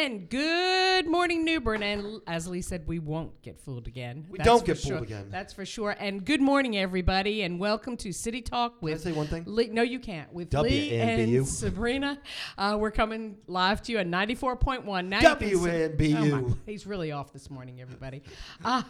And good morning, New Bern. And as Lee said, we won't get fooled again. We That's don't get sure. fooled again. That's for sure. And good morning, everybody, and welcome to City Talk Can I with say one thing? Lee, no, you can't. With Lee and Sabrina, uh, we're coming live to you at 94.1. Now you can see- WNBU. Oh he's really off this morning, everybody. Uh,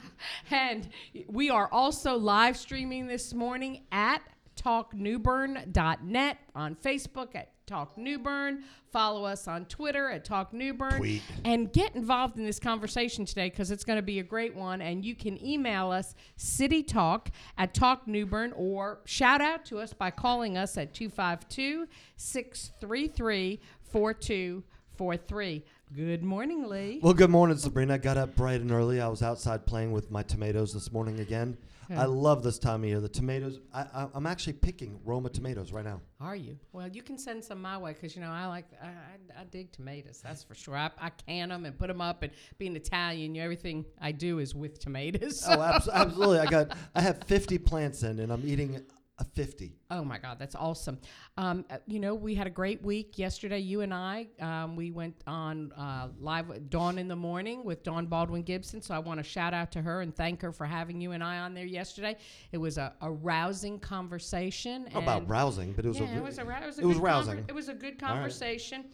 and we are also live streaming this morning at talknewbern.net, on Facebook at Talk Newbern. Follow us on Twitter at Talk Newbern. Tweet. And get involved in this conversation today because it's going to be a great one. And you can email us citytalk at Talk Newbern or shout out to us by calling us at 252 633 4243. Good morning, Lee. Well, good morning, Sabrina. I got up bright and early. I was outside playing with my tomatoes this morning again. I love this time of year. The tomatoes. I, I'm actually picking Roma tomatoes right now. Are you? Well, you can send some my way because you know I like I, I, I dig tomatoes. That's for sure. I, I can them and put them up. And being Italian, you know, everything I do is with tomatoes. Oh, abs- absolutely. I got. I have 50 plants in, and I'm eating a 50. Oh my God, that's awesome. Um, uh, you know, we had a great week yesterday. You and I, um, we went on uh, live Dawn in the morning with Dawn Baldwin Gibson. So I want to shout out to her and thank her for having you and I on there yesterday. It was a, a rousing conversation. About rousing, but it was yeah, a. it was a, it was a it was rousing. conver- it was a good All right. conversation.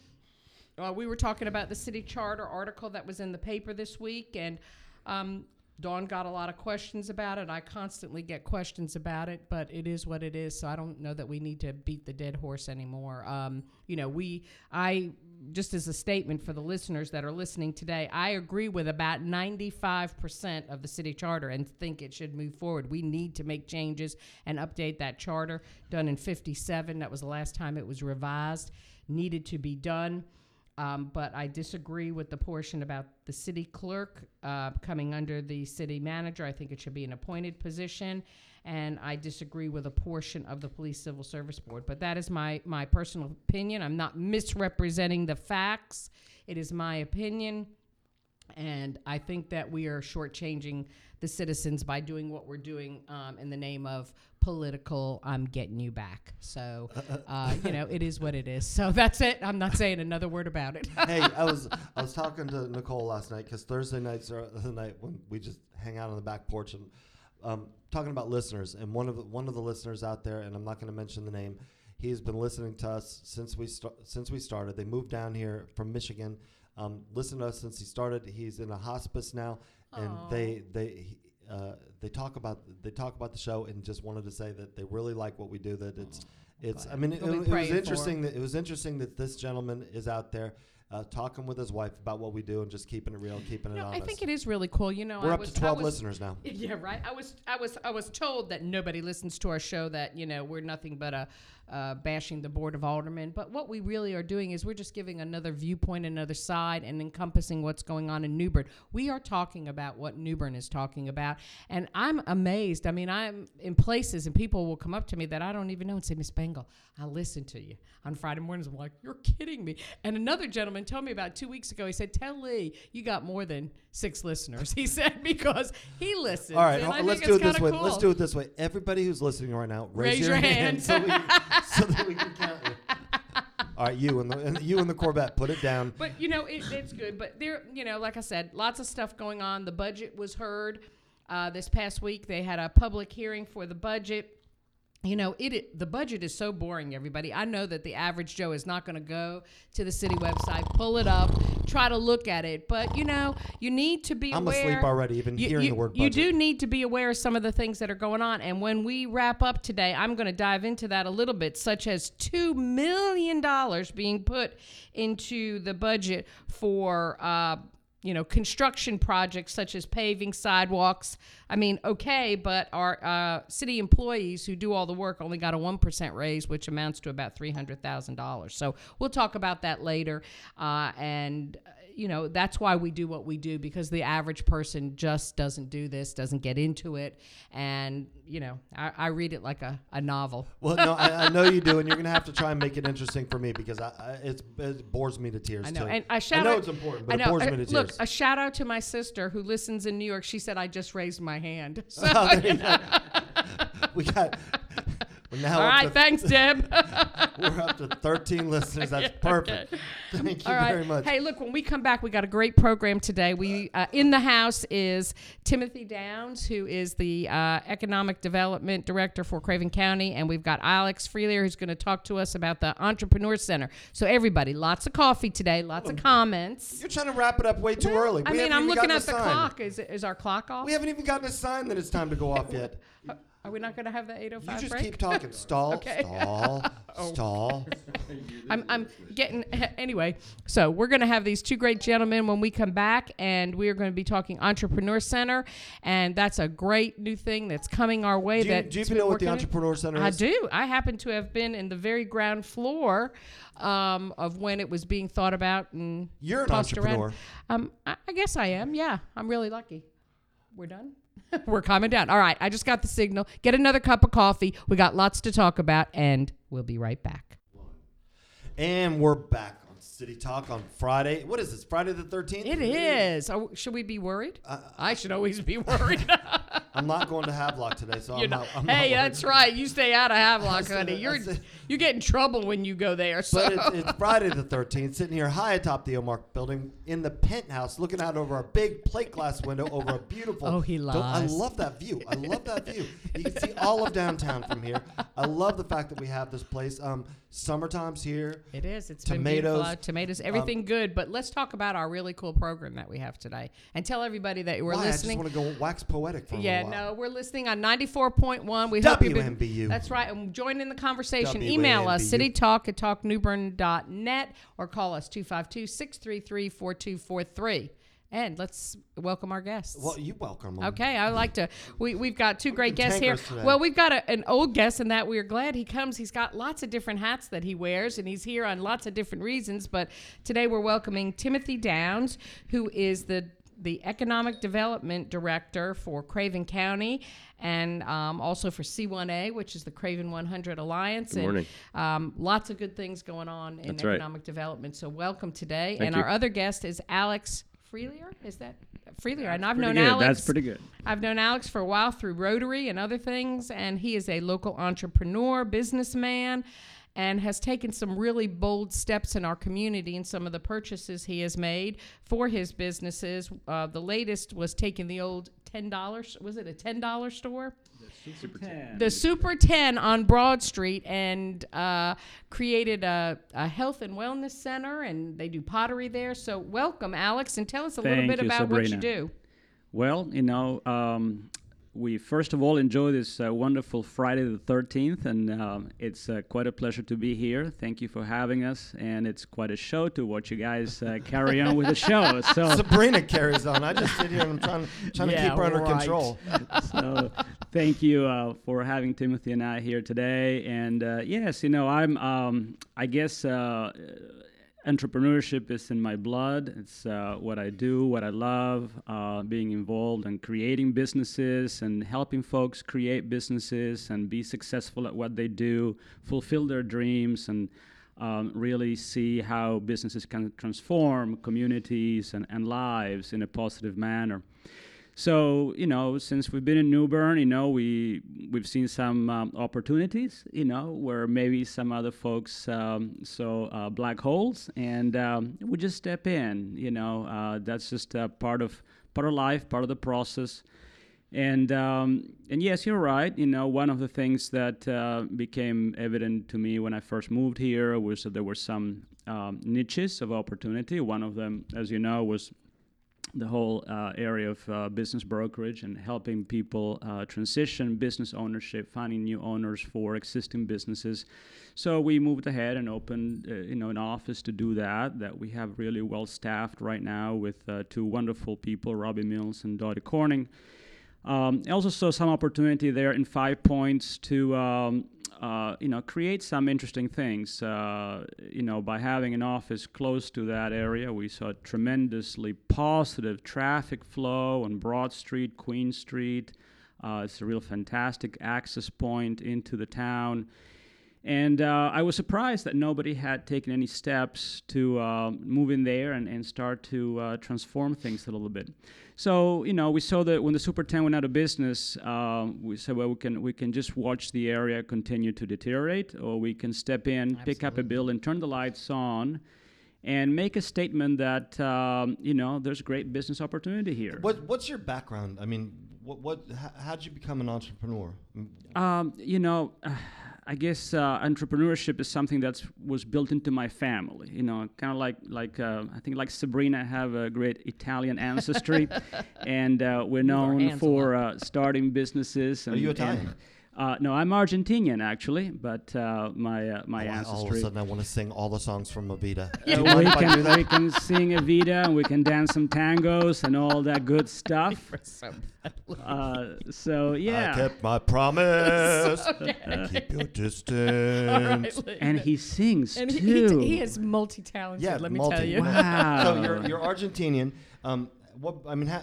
Uh, we were talking about the city charter article that was in the paper this week, and um, Dawn got a lot of questions about it. I constantly get questions about it, but it is what it is. So I don't know that we need to beat the dead horse anymore. Um, you know, we, I, just as a statement for the listeners that are listening today, I agree with about 95% of the city charter and think it should move forward. We need to make changes and update that charter done in 57. That was the last time it was revised. Needed to be done. Um, but I disagree with the portion about the city clerk uh, coming under the city manager. I think it should be an appointed position. And I disagree with a portion of the police civil service board. But that is my, my personal opinion. I'm not misrepresenting the facts. It is my opinion. And I think that we are shortchanging the citizens by doing what we're doing um, in the name of political, I'm getting you back. So, uh, you know, it is what it is. So that's it. I'm not saying another word about it. hey, I was I was talking to Nicole last night because Thursday nights are the night when we just hang out on the back porch and um, talking about listeners. And one of the, one of the listeners out there, and I'm not going to mention the name, he's been listening to us since we since we started. They moved down here from Michigan. Um, listen to us since he started. He's in a hospice now, and Aw. they they. he- Uh, they talk about they talk about the show and just wanted to say that they really like what we do. That it's oh, it's. I mean, it, We'll it was interesting that it was interesting that this gentleman is out there uh, talking with his wife about what we do and just keeping it real, keeping it No, I think it is really cool. You know, We're I up was, to 12 was, listeners now. Yeah, right. I was, I was, I was told that nobody listens to our show. That you know we're nothing but a uh, bashing the board of aldermen. But what we really are doing is we're just giving another viewpoint, another side, and encompassing what's going on in New Bern. We are talking about what New Bern is talking about, and I'm amazed. I mean, I'm in places, and people will come up to me that I don't even know and say, Miss Bengal, I listen to you on Friday mornings. I'm like, you're kidding me. And another gentleman told me about two weeks ago. He said, tell Lee you got more than six listeners. He said because he listens. All right, let's do it this way. Cool. Let's do it this way. Everybody who's listening right now, raise, Raise your hand. so, we, so that we can count you. All right, you and the and you and the Corvette, put it down. But you know, it, it's good. But there, you know, like I said, lots of stuff going on. The budget was heard uh, this past week. They had a public hearing for the budget. You know, it, it the budget is so boring, everybody. I know that the average Joe is not going to go to the city website, pull it up, try to look at it. But you know, you need to be aware I'm aware. asleep already, even you, hearing you- the word budget. You do need to be aware of some of the things that are going on. And when we wrap up today, I'm going to dive into that a little bit, such as $2 million being put into the budget for. Uh, you know, construction projects such as paving, sidewalks. I mean, okay, but our uh, city employees who do all the work only got a 1% raise, which amounts to about $300,000. So we'll talk about that later. Uh, and, you know, that's why we do what we do because the average person just doesn't do this, doesn't get into it. And, you know, I, I read it like a, a novel. Well, no, I, I know you do, and you're gonna have to try and make it interesting for me because I, it bores me to tears. I know. Too. And I shout I know out, it's important, but know. it bores uh, me to tears. Look, a shout out to my sister who listens in New York. She said I just raised my hand. So, Oh, you go. we got We're now All right, thanks, Deb. we're up to 13 listeners. That's perfect. Thank you All right. very much. Hey, look, when we come back, we got a great program today. We uh, in the house is Timothy Downs, who is the uh, economic development director for Craven County, and we've got Alex Freelier, who's going to talk to us about the Entrepreneur Center. So everybody, lots of coffee today, lots of comments. You're trying to wrap it up way too early. I mean, I'm looking at the sign. clock. Is is our clock off? We haven't even gotten a sign that it's time to go off yet. Are we not going to have the 8:05 You just break? keep talking. Stall, Okay. stall, Oh. stall. I'm, I'm getting anyway. So we're going to have these two great gentlemen when we come back, and we are going to be talking Entrepreneur Center, and that's a great new thing that's coming our way. Do you, that do you even know what the Entrepreneur Center is? I do. I happen to have been in the very ground floor um, of when it was being thought about and You're an tossed around. entrepreneur. Um, I, I guess I am. Yeah, I'm really lucky. We're done. We're calming down. All right, I just got the signal. Get another cup of coffee. We got lots to talk about, and we'll be right back. And we're back City Talk on Friday. What is this? Friday the 13th? It is. Oh, should we be worried? Uh, I should always be worried. I'm not going to Havelock today, so I'm not-. I'm hey, not that's right. You stay out of Havelock, said honey. You're said- you get in trouble when you go there. So. But it's, it's Friday the 13th, sitting here high atop the Omark building in the penthouse, looking out over a big plate glass window over a beautiful. Oh, he Don't- I love that view. I love that view. You can see all of downtown from here. I love the fact that we have this place. Um, summertime's here. It is. It's Tomatoes, been beautiful. out. Tomatoes, um, everything good. But let's talk about our really cool program that we have today, and tell everybody that we're Why? listening. I just want to go wax poetic for a Yeah, little while. no, we're listening on 94.1. We hope you've been- WMBU. That's right. And join in the conversation. Email us, citytalk at talknewbern.net or call us 252 633 4243. And let's welcome our guests. Well, you welcome 'em. Okay, I like to. We we've got two great guests here. Today. Well, we've got a, an old guest, in that we're glad he comes. He's got lots of different hats that he wears, and he's here on lots of different reasons. But today we're welcoming Timothy Downs, who is the the economic development director for Craven County, and um, also for C1A, which is the Craven 100 Alliance. Good morning. And, um, lots of good things going on in That's right. economic development. So welcome today. Thank and you. our other guest is Alex. Freelier, is that Freelier? and I've known good. Alex. That's pretty good. I've known Alex for a while through Rotary and other things, and he is a local entrepreneur, businessman, and has taken some really bold steps in our community in some of the purchases he has made for his businesses. Uh, the latest was taking the old ten dollars. Was it a ten dollar store? The Super 10 on Broad Street and uh, created a, a health and wellness center, and they do pottery there. So, welcome, Alex, and tell us a little bit you, about what you do. Well, you know, um, we first of all enjoy this uh, wonderful Friday the 13th, and um, it's uh, quite a pleasure to be here. Thank you for having us, and it's quite a show to watch you guys uh, carry on with the show. So, Sabrina carries on. I just sit here and I'm trying, trying to keep her under right. control. so thank you uh, for having Timothy and I here today. And uh, yes, you know, I'm, um, I guess, uh, entrepreneurship is in my blood. It's uh, what I do, what I love, uh, being involved in creating businesses and helping folks create businesses and be successful at what they do, fulfill their dreams, and um, really see how businesses can transform communities and, and lives in a positive manner. So you know, since we've been in New Bern, you know, we we've seen some um, opportunities, you know, where maybe some other folks um, saw uh, black holes, and um, we just step in. You know, uh, that's just uh, part of part of life, part of the process. And um, and yes, you're right. You know, one of the things that uh, became evident to me when I first moved here was that there were some um, niches of opportunity. One of them, as you know, was the whole uh, area of uh, business brokerage and helping people uh, transition business ownership, finding new owners for existing businesses. So we moved ahead and opened, uh, you know, an office to do that. That we have really well staffed right now with uh, two wonderful people, Robbie Mills and Dottie Corning. Um, I also saw some opportunity there in Five Points to um, uh, you know create some interesting things. Uh, you know, by having an office close to that area, we saw tremendously positive traffic flow on Broad Street, Queen Street. Uh, it's a real fantastic access point into the town. And uh, I was surprised that nobody had taken any steps to uh, move in there and, and start to uh, transform things a little bit. So you know, we saw that when the Super 10 went out of business, um, we said, well, we can we can just watch the area continue to deteriorate, or we can step in, pick up a bill, and turn the lights on, and make a statement that um, you know there's great business opportunity here. What What's your background? I mean, what what how, how'd you become an entrepreneur? Um, you know, I guess uh, entrepreneurship is something that was built into my family. You know, kind of like like uh, I think like Sabrina have a great Italian ancestry, and uh, we're known for uh, starting businesses. And, you and- Italian? Uh, no, I'm Argentinian actually, but uh, my uh, my Oh, I- all of a ancestry. sudden, I want to sing all the songs from Evita. Do Uh, we mind if I do can we can sing Evita and we can dance some tangos and all that good stuff. Uh, so yeah. I kept my promise. Keep your distance. and he sings And too. he, he is multi-talented. Yeah, let me multi- tell you. Wow. So you're you're Argentinian. Um, what I mean, ha,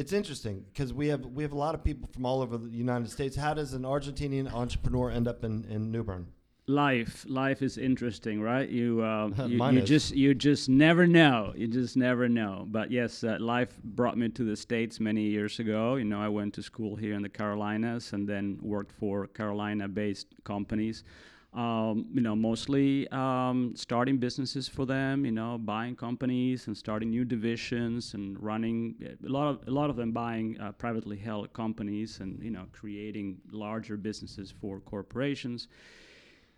it's interesting because we have we have a lot of people from all over the United States. How does an Argentinian entrepreneur end up in in New Bern? life life is interesting right? You uh, you, you just you just never know. You just never know. But yes uh, life brought me to the states many years ago. You know i went to school here in the carolinas and then worked for carolina based companies um, you know mostly um, starting businesses for them you know buying companies and starting new divisions and running a lot of a lot of them buying uh, privately held companies and you know creating larger businesses for corporations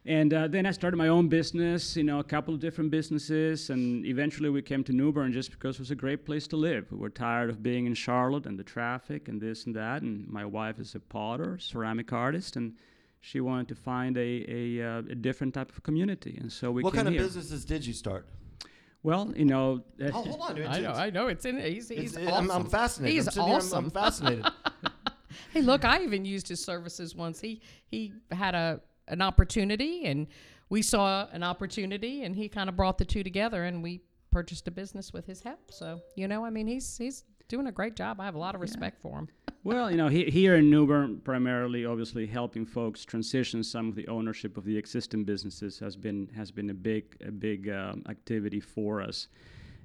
and uh, then I started my own business, you know, a couple of different businesses, and eventually we came to New Bern just because it was a great place to live. We were tired of being in Charlotte and the traffic and this and that. And my wife is a potter, ceramic artist, and she wanted to find a, a, uh, a different type of community. And so we what came kind of here. businesses did you start? Well, you know, uh, Oh, hold on. I know, I know. It's in. He's, he's It's- awesome. I'm, I'm fascinated. He's I'm sitting here, I'm- awesome. I'm, fascinated. Hey, look, I even used his services once. He he had a an opportunity, and we saw an opportunity, and he kind of brought the two together, and we purchased a business with his help. So you know, I mean, he's he's doing a great job. I have a lot of respect for him. Well, you know, he, here in New Bern, primarily, obviously, helping folks transition some of the ownership of the existing businesses has been has been a big a big um, activity for us.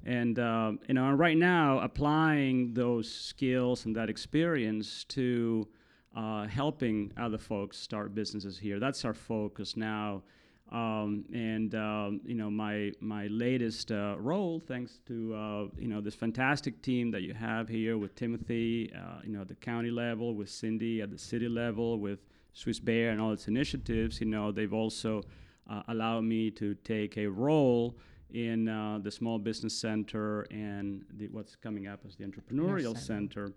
And um, you know, right now, applying those skills and that experience to uh, helping other folks start businesses here. That's our focus now. Um, and um, you know, my my latest uh, role, thanks to uh, you know this fantastic team that you have here with Timothy, uh, you know, at the county level, with Cindy at the city level, with Swiss Bear and all its initiatives. You know, they've also uh, allowed me to take a role in uh, the small business center and the, what's coming up as the entrepreneurial center.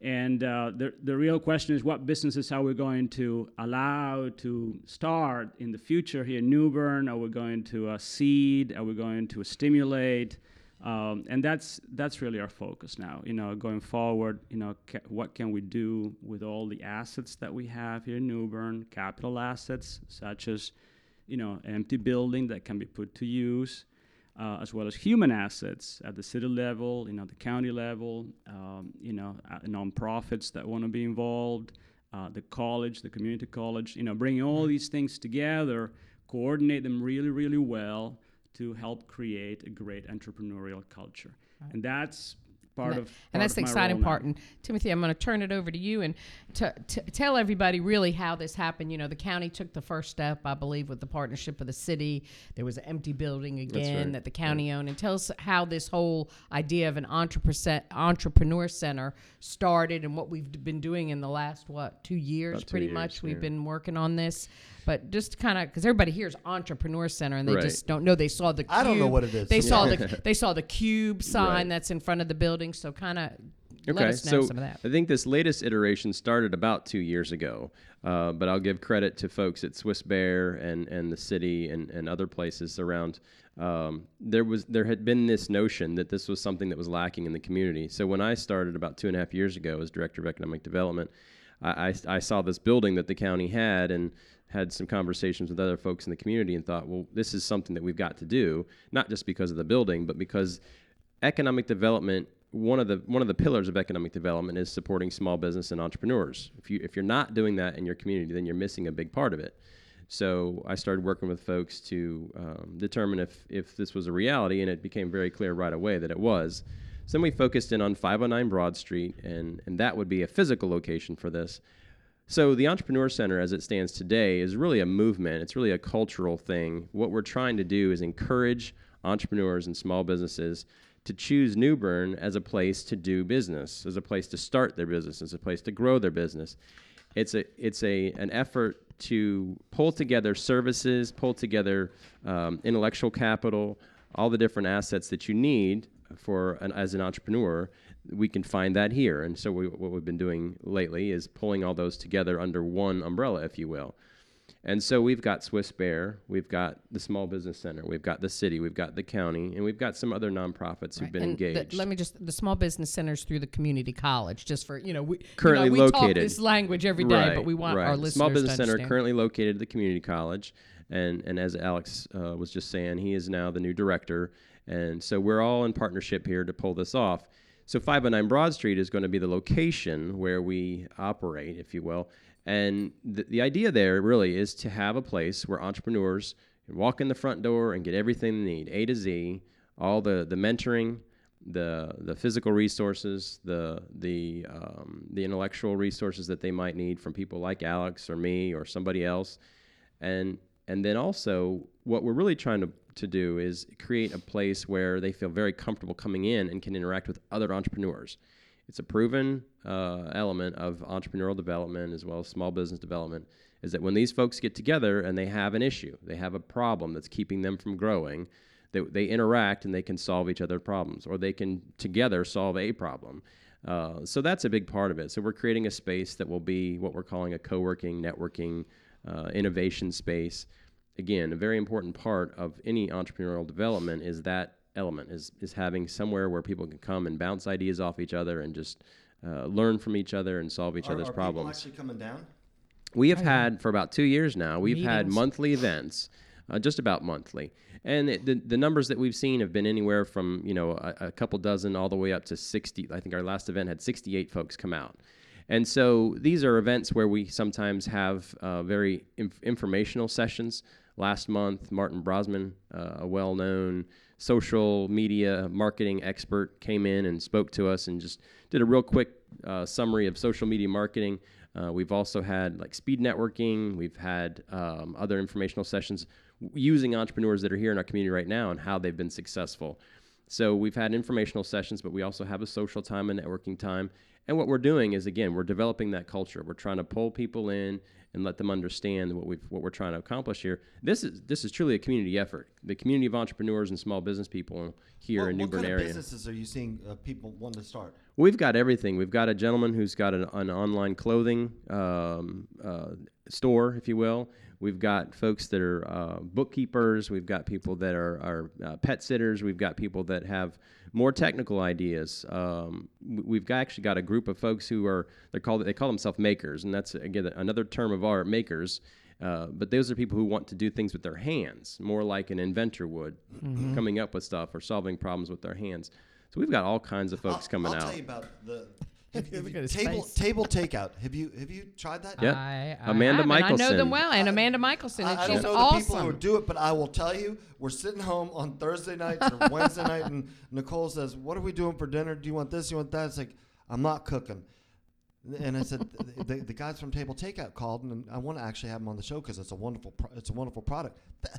And uh, the, the real question is what businesses are we going to allow to start in the future here in New Bern? Are we going to uh, seed? Are we going to stimulate? Um, and that's that's really our focus now. You know, going forward, you know, ca- what can we do with all the assets that we have here in New Bern? Capital assets such as, you know, empty building that can be put to use uh, as well as human assets at the city level, you know, the county level, um, you know, uh, nonprofits that want to be involved, uh, the college, the community college, you know, bringing all these things together, coordinate them really, really well to help create a great entrepreneurial culture, and that's part and, of part and that's of the exciting now. part. And Timothy, I'm going to turn it over to you and to, to tell everybody really how this happened. You know, the county took the first step, I believe, with the partnership of the city. There was an empty building again right. that the county owned. And tell us how this whole idea of an entrepreneur entrepreneur center started and what we've been doing in the last what two years, About two pretty years, much. We've been working on this. But just kind of because everybody hears entrepreneur center and they Right. just don't know. They saw the I don't know what it is, They so saw the they saw the cube sign Right. that's in front of the building. So kind of let Okay, us know so some of that. I think this latest iteration started about two years ago, uh, but I'll give credit to folks at Swiss Bear and, and the city and, and other places around. Um, there was there had been this notion that this was something that was lacking in the community. So when I started about two and a half years ago as director of economic development, I, I, I saw this building that the county had and had some conversations with other folks in the community and thought, well, this is something that we've got to do, not just because of the building, but because economic development one of the one of the pillars of economic development is supporting small business and entrepreneurs. If you if you're not doing that in your community, then you're missing a big part of it. So I started working with folks to um, determine if, if this was a reality, and it became very clear right away that it was. So then we focused in on 509 Broad Street, and, and that would be a physical location for this. So the Entrepreneur Center, as it stands today, is really a movement. It's really a cultural thing. What we're trying to do is encourage entrepreneurs and small businesses to choose New Bern as a place to do business, as a place to start their business, as a place to grow their business. It's a it's a an effort to pull together services, pull together um, intellectual capital, all the different assets that you need for an, as an entrepreneur. We can find that here, and so we, what we've been doing lately is pulling all those together under one umbrella, if you will. And so we've got Swiss Bear, we've got the Small Business Center, we've got the city, we've got the county, and we've got some other nonprofits who've Right. been And the- engaged. let me just the small business centers through the community college, just for you know we Currently you know, we talk this language every day, but we want right. our listeners Small Business Center currently located at the community college, and and as Alex uh, was just saying, he is now the new director, and so we're all in partnership here to pull this off. So 509 Broad Street is going to be the location where we operate, if you will, and the, the idea there really is to have a place where entrepreneurs can walk in the front door and get everything they need, A to Z, all the the mentoring, the the physical resources, the the um, the intellectual resources that they might need from people like Alex or me or somebody else, and and then also what we're really trying to to do is create a place where they feel very comfortable coming in and can interact with other entrepreneurs. It's a proven uh, element of entrepreneurial development as well as small business development is that when these folks get together and they have an issue, they have a problem that's keeping them from growing, they, they interact and they can solve each other's problems or they can together solve a problem. Uh, so that's a big part of it. So we're creating a space that will be what we're calling a co-working, networking, uh, innovation space. Again, a very important part of any entrepreneurial development is that element is is having somewhere where people can come and bounce ideas off each other and just uh, learn from each other and solve each Are, other's are problems. people actually coming down? We have had for about two years now. We've had monthly events, uh, just about monthly, and it, the the numbers that we've seen have been anywhere from you know a, a couple dozen all the way up to sixty. I think our last event had sixty eight folks come out, and so these are events where we sometimes have uh, very inf- informational sessions. Last month, Martin Brosman, uh, a well known social media marketing expert, came in and spoke to us and just did a real quick uh, summary of social media marketing. Uh, we've also had like speed networking. We've had um, other informational sessions using entrepreneurs that are here in our community right now and how they've been successful. So we've had informational sessions, but we also have a social time and networking time. And what we're doing is again, we're developing that culture. We're trying to pull people in and let them understand what we've what we're trying to accomplish here. This is this is truly a community effort. The community of entrepreneurs and small business people here what, in New what Bern kind area. of businesses are you seeing uh, people wanting to start? We've got everything. We've got a gentleman who's got an, an online clothing um, uh, store, if you will. We've got folks that are uh, bookkeepers. We've got people that are, are uh, pet sitters. We've got people that have more technical ideas. Um, we've got, actually got a group of folks who are they call they call themselves makers, and that's again another term of art, makers. Uh, but those are people who want to do things with their hands, more like an inventor would, coming up with stuff or solving problems with their hands. So we've got all kinds of folks I'll, coming I'll out. tell you about the have, have you- table face. table takeout. Have you have you tried that? Yeah. I, I Amanda have, and I know them well, and Amanda Michelson, I, and I she's don't know awesome. the people who do it, but I will tell you, we're sitting home on Thursday nights or Wednesday night, and Nicole says, "What are we doing for dinner? Do you want this? You want that?" It's like, "I'm not cooking." And I said, the, the guys from Table Takeout called, and I want to actually have them on the show because it's a wonderful, pro- it's a wonderful product. Th-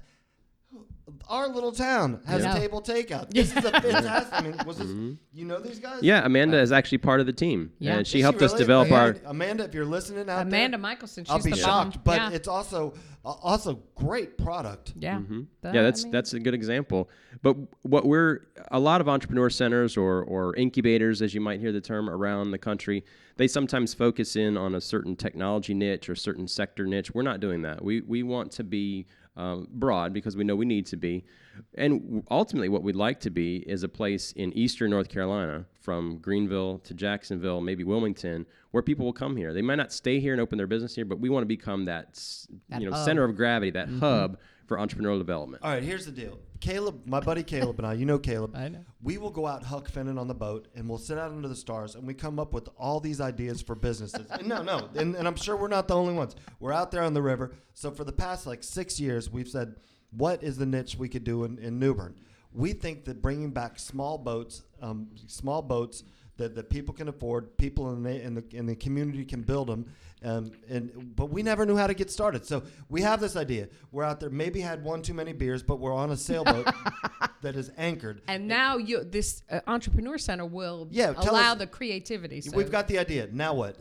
Our little town has Yeah. Table Takeout. This is a fantastic. I mean, was this? You know these guys? Mm-hmm. Yeah, Amanda is actually part of the team. Yeah. And she Is helped us really? develop our. Amanda, Amanda, if you're listening out Amanda there, Michelson, she's I'll be the shocked. bomb. But yeah. it's also uh, also great product. yeah, That- yeah, I that's mean, that's a good example. But what we're a lot of entrepreneur centers or or incubators, as you might hear the term around the country, they sometimes focus in on a certain technology niche or certain sector niche. We're not doing that. We we want to be um, broad because we know we need to be, and ultimately what we'd like to be is a place in eastern North Carolina, from Greenville to Jacksonville, maybe Wilmington, where people will come here. They might not stay here and open their business here, but we want to become that, That you know hub. center of gravity, that hub for entrepreneurial development. All right, here's the deal. Caleb, my buddy Caleb and I, you know Caleb. I know. We will go out Huck Finnan on the boat and we'll sit out under the stars and we come up with all these ideas for businesses. and no, no, and, and I'm sure we're not the only ones. We're out there on the river. So for the past like six years, we've said, what is the niche we could do in, in New Bern? We think that bringing back small boats, um, small boats that, that people can afford, people in the, in the in the community can build them, um, and but we never knew how to get started. So we have this idea. We're out there, maybe had one too many beers, but we're on a sailboat that is anchored. And now you this uh, entrepreneur center will Yeah, allow us- the creativity. So We've got the idea. Now what?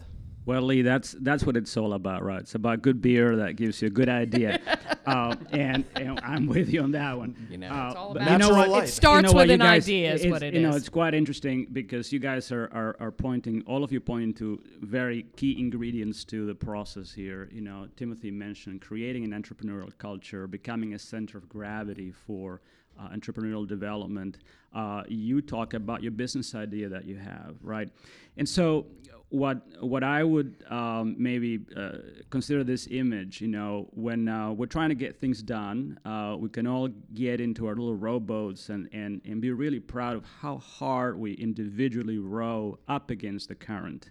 Well, Lee, that's that's what it's all about, right? It's about good beer that gives you a good idea, um, and, and I'm with you on that one. You know, Uh, it's all about you know what? light. It starts you know with you an guys- idea, is it's- what it you know, it's quite interesting because you guys are, are, are pointing, all of you pointing to very key ingredients to the process here. You know, Timothy mentioned creating an entrepreneurial culture, becoming a center of gravity for uh, entrepreneurial development. Uh, you talk about your business idea that you have, right? And so, what what I would um, maybe uh, consider this image, you know, when uh, we're trying to get things done, uh, we can all get into our little rowboats and, and, and be really proud of how hard we individually row up against the current.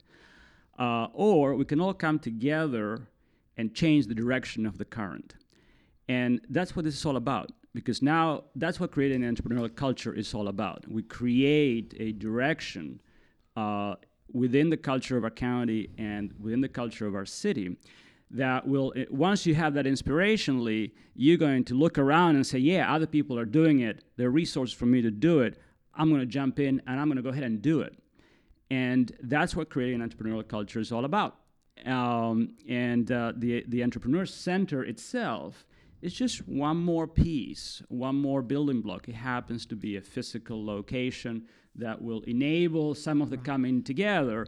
Uh, or we can all come together and change the direction of the current. And that's what this is all about. Because now that's what creating an entrepreneurial culture is all about. We create a direction uh, within the culture of our county and within the culture of our city that will, once you have that inspirationally, you're going to look around and say, yeah, other people are doing it. There are resources for me to do it. I'm going to jump in and I'm going to go ahead and do it. And that's what creating an entrepreneurial culture is all about. Um, and uh, the, the Entrepreneur Center itself is just one more piece, one more building block. It happens to be a physical location that will enable some of the coming together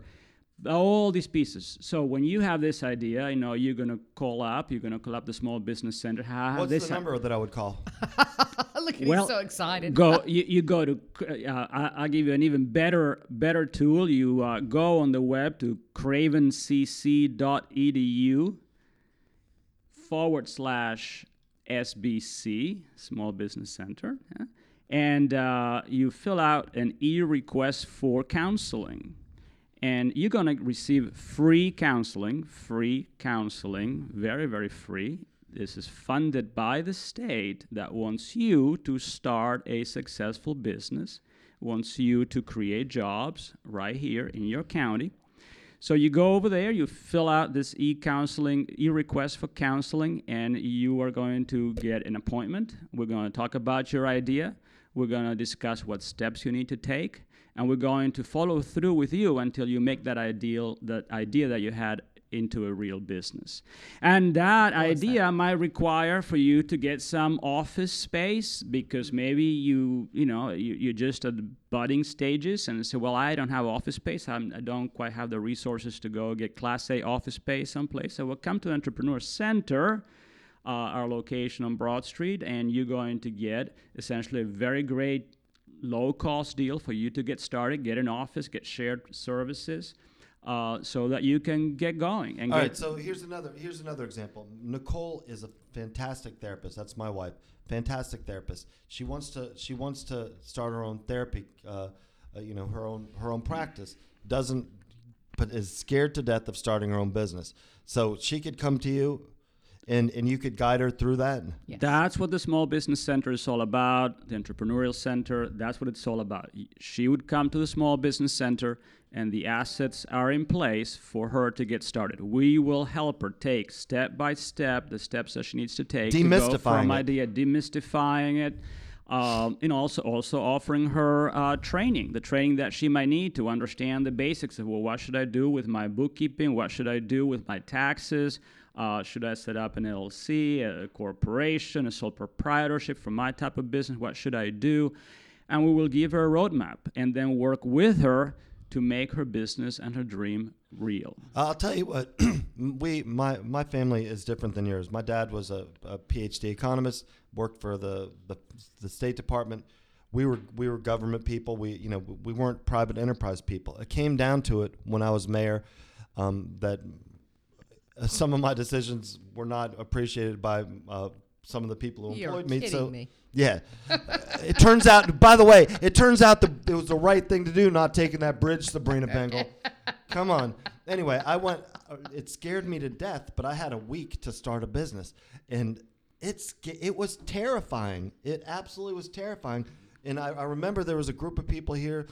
all these pieces. So when you have this idea, you know, you're going to call up, you're going to call up the small business center. Have What's this the number that I would call? Look at Well, he's so excited. go you, you go to uh, I, i'll give you an even better better tool you uh, go on the web to cravencc.edu forward slash sbc small business center yeah, and uh, you fill out an e-request for counseling and you're going to receive free counseling free counseling very very free this is funded by the state that wants you to start a successful business wants you to create jobs right here in your county so you go over there, you fill out this e-counseling, e-request for counseling, and you are going to get an appointment. We're going to talk about your idea. We're going to discuss what steps you need to take, and we're going to follow through with you until you make that ideal, that idea that you had into a real business. And that idea might require for you to get some office space because maybe you, you know, you, you're just at the budding stages and say, well, I don't have office space. I'm, I don't quite have the resources to go get Class A office space someplace. So we'll come to Entrepreneur Center. Uh, our location on Broad Street, and you're going to get essentially a very great low cost deal for you to get started, get an office, get shared services, uh, so that you can get going and All get right, so here's another here's another example. Nicole is a fantastic therapist. That's my wife. Fantastic therapist. She wants to she wants to start her own therapy. Uh, uh, you know, her own her own practice. Doesn't, but is scared to death of starting her own business. So she could come to you, and and you could guide her through that. Yes. That's what the Small Business Center is all about, the Entrepreneurial Center. That's what it's all about. She would come to the Small Business Center, and the assets are in place for her to get started. We will help her take step by step the steps that she needs to take to go Demystifying from it. idea, demystifying it. Um, and also also offering her uh, training, the training that she might need to understand the basics of well, what should I do with my bookkeeping? What should I do with my taxes? Uh, should I set up an LLC, a corporation, a sole proprietorship for my type of business? What should I do? And we will give her a roadmap and then work with her to make her business and her dream real. I'll tell you what, we my my family is different than yours. My dad was a, a PhD economist, worked for the, the the State Department. We were we were government people. We you know we weren't private enterprise people. It came down to it when I was mayor um, that uh, some of my decisions were not appreciated by uh, some of the people who You're employed me. so me. yeah, it turns out. By the way, it turns out the, it was the right thing to do, not taking that bridge, Sabrina Bengal. Come on. Anyway, I went. uh, It scared me to death, but I had a week to start a business, and it's it was terrifying. It absolutely was terrifying. And I, I remember there was a group of people here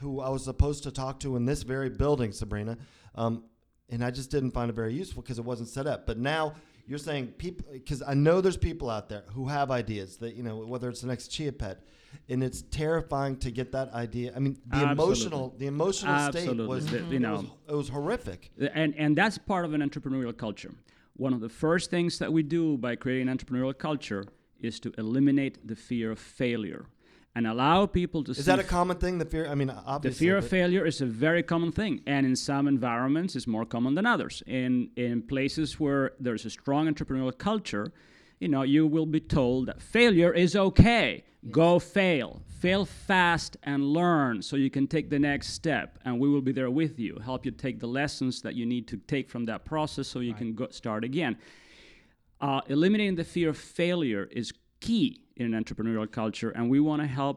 who I was supposed to talk to in this very building, Sabrina, um, and I just didn't find it very useful because it wasn't set up. But now you're saying people, because I know there's people out there who have ideas that you know whether it's the next chia pet, and it's terrifying to get that idea. I mean, the Absolutely. emotional, the emotional state Absolutely. was, The- you it know, was, it was horrific. and and that's part of an entrepreneurial culture. One of the first things that we do by creating an entrepreneurial culture is to eliminate the fear of failure and allow people to see Is that a f- common thing? The fear. I mean, obviously the fear of failure is a very common thing, and in some environments, it's more common than others. In in places where there's a strong entrepreneurial culture, you know, you will be told that failure is okay. Go fail, fail fast, and learn, so you can take the next step. And we will be there with you, help you take the lessons that you need to take from that process, so you can go start again. Uh, eliminating the fear of failure is key in an entrepreneurial culture, and we want to help,